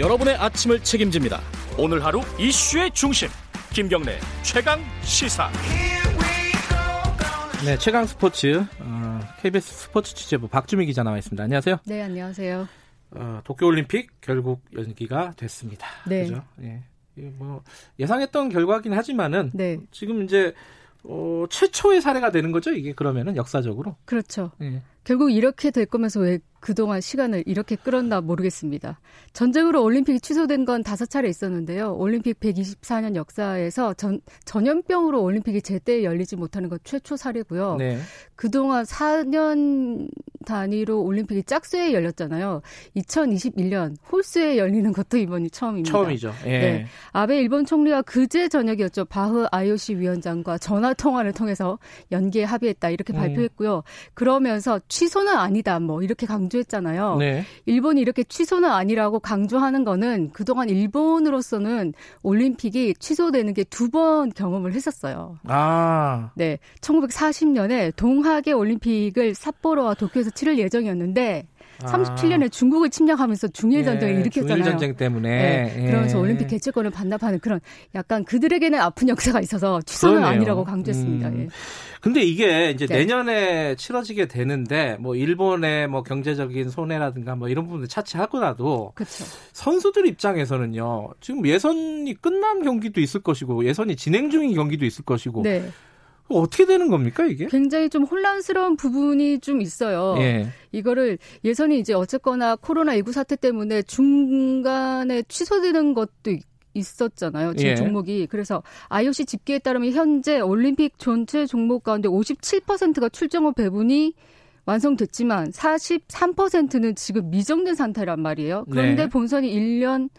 여러분의 아침을 책임집니다. 오늘 하루 이슈의 중심 김경래 최강 시사. 네, 최강 스포츠 어, KBS 스포츠 취재부 박주미 기자 나와 있습니다. 안녕하세요. 네, 안녕하세요. 어, 도쿄올림픽 결국 연기가 됐습니다. 네. 그죠? 예. 뭐 예상했던 결과긴 하지만은 네. 지금 이제 어, 최초의 사례가 되는 거죠. 이게 그러면은 역사적으로. 그렇죠. 예. 결국 이렇게 될 거면서 왜 그동안 시간을 이렇게 끌었나 모르겠습니다. 전쟁으로 올림픽이 취소된 건 다섯 차례 있었는데요. 올림픽 124년 역사에서 전, 전염병으로 올림픽이 제때 열리지 못하는 건 최초 사례고요. 네. 그동안 4년 단위로 올림픽이 짝수에 열렸잖아요. 2021년 홀수에 열리는 것도 이번이 처음입니다. 처음이죠. 예. 네. 아베 일본 총리가 그제 저녁이었죠. 바흐 IOC 위원장과 전화 통화를 통해서 연기에 합의했다 이렇게 음. 발표했고요. 그러면서 취소는 아니다 뭐 이렇게 강 조했잖아요. 네. 일본이 이렇게 취소는 아니라고 강조하는 거는 그동안 일본으로서는 올림픽이 취소되는 게 두 번 경험을 했었어요. 아. 네. 1940년에 동하계 올림픽을 삿포로와 도쿄에서 치를 예정이었는데 37년에 중국을 침략하면서 중일 전쟁을 예, 일으켰잖아요. 중일 전쟁 때문에. 네, 예. 그러면서 올림픽 개최권을 반납하는 그런 약간 그들에게는 아픈 역사가 있어서 그러네요. 아니라고 강조했습니다. 음. 예. 근데 이게 이제 네. 내년에 치러지게 되는데 뭐 일본의 뭐 경제적인 손해라든가 뭐 이런 부분을 차치하고라도 그렇죠. 선수들 입장에서는요. 지금 예선이 끝난 경기도 있을 것이고 예선이 진행 중인 경기도 있을 것이고 네. 어떻게 되는 겁니까 이게? 굉장히 좀 혼란스러운 부분이 좀 있어요. 예. 이거를 예선이 이제 어쨌거나 코로나 19 사태 때문에 중간에 취소되는 것도 있- 있었잖아요. 지금 예. 종목이. 그래서 IOC 집계에 따르면 현재 올림픽 전체 종목 가운데 57%가 출전 후 배분이 완성됐지만 43%는 지금 미정된 상태란 말이에요. 그런데 네. 본선이 1년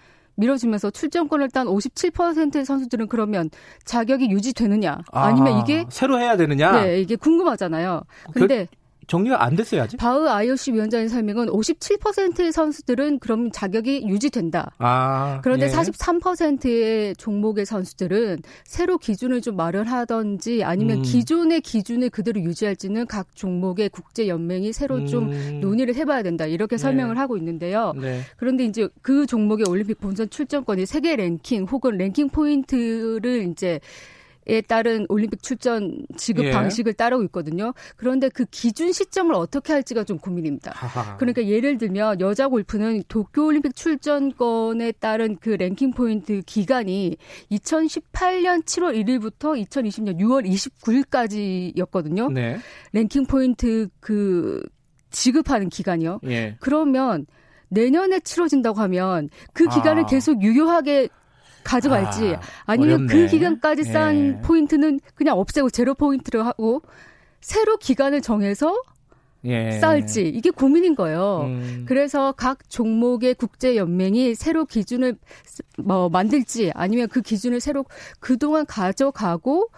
미뤄지면서 출전권을 딴 57%의 선수들은 그러면 자격이 유지되느냐 아니면 아, 이게 새로 해야 되느냐? 네, 이게 궁금하잖아요. 근데 정리가 안 아직? 바흐 IOC 위원장의 설명은 57%의 선수들은 그럼 자격이 유지된다. 아. 그런데 예. 43%의 종목의 선수들은 새로 기준을 좀 마련하던지 아니면 음. 기존의 기준을 그대로 유지할지는 각 종목의 국제 연맹이 새로 좀 음. 논의를 해봐야 된다 이렇게 네. 설명을 하고 있는데요. 네. 그런데 이제 그 종목의 올림픽 본선 출전권이 세계 랭킹 혹은 랭킹 포인트를 이제 에 따른 올림픽 출전 지급 예. 방식을 따르고 있거든요. 그런데 그 기준 시점을 어떻게 할지가 좀 고민입니다. 하하. 그러니까 예를 들면 여자 골프는 도쿄 올림픽 출전권에 따른 그 랭킹 포인트 기간이 2018년 7월 1일부터 2020년 6월 29일까지였거든요. 네. 랭킹 포인트 그 지급하는 기간이요. 예. 그러면 내년에 치러진다고 하면 그 기간을 아. 계속 유효하게 가져갈지 아, 아, 니면 어렵네. 그 기간까지 쌓은 예. 포인트는 그냥 없애고 제로 포인트를 하고 새로 기간을 정해서 예. 쌓을지 이게 고민인 거예요. 음. 그래서 각 종목의 국제 연맹이 새로 기준을 쓰- 뭐 만들지 아니면 그 기준을 새로 그동안 가져가고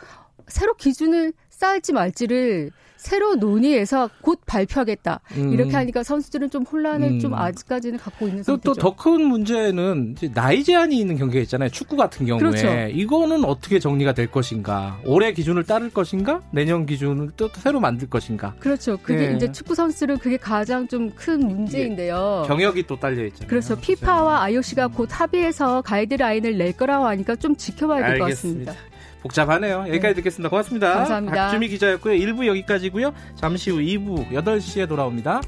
새로 기준을 쌓을지 말지를 새로 논의해서 곧 발표하겠다. 음. 이렇게 하니까 선수들은 좀 혼란을 음. 좀 아직까지는 갖고 있는 또 상태죠. 더큰 문제는 나이 제한이 있는 경기가 있잖아요. 축구 같은 경우에 그렇죠. 이거는 어떻게 정리가 될 것인가? 올해 기준을 따를 것인가? 내년 기준을 또 새로 만들 것인가? 그렇죠. 그게 예. 이제 축구 선수들은 그게 가장 좀 큰 문제인데요. 경역이 또 딸려 있잖아요. 그래서 피파와 IOC가 곧 합의해서 가이드라인을 낼 거라고 하니까 좀 지켜봐야 될 것. 같습니다. 복잡하네요. 여기까지 듣겠습니다. 고맙습니다. 감사합니다. 박주미 기자였고요. 1부 여기까지고요. 잠시 후 2부 8시에 돌아옵니다.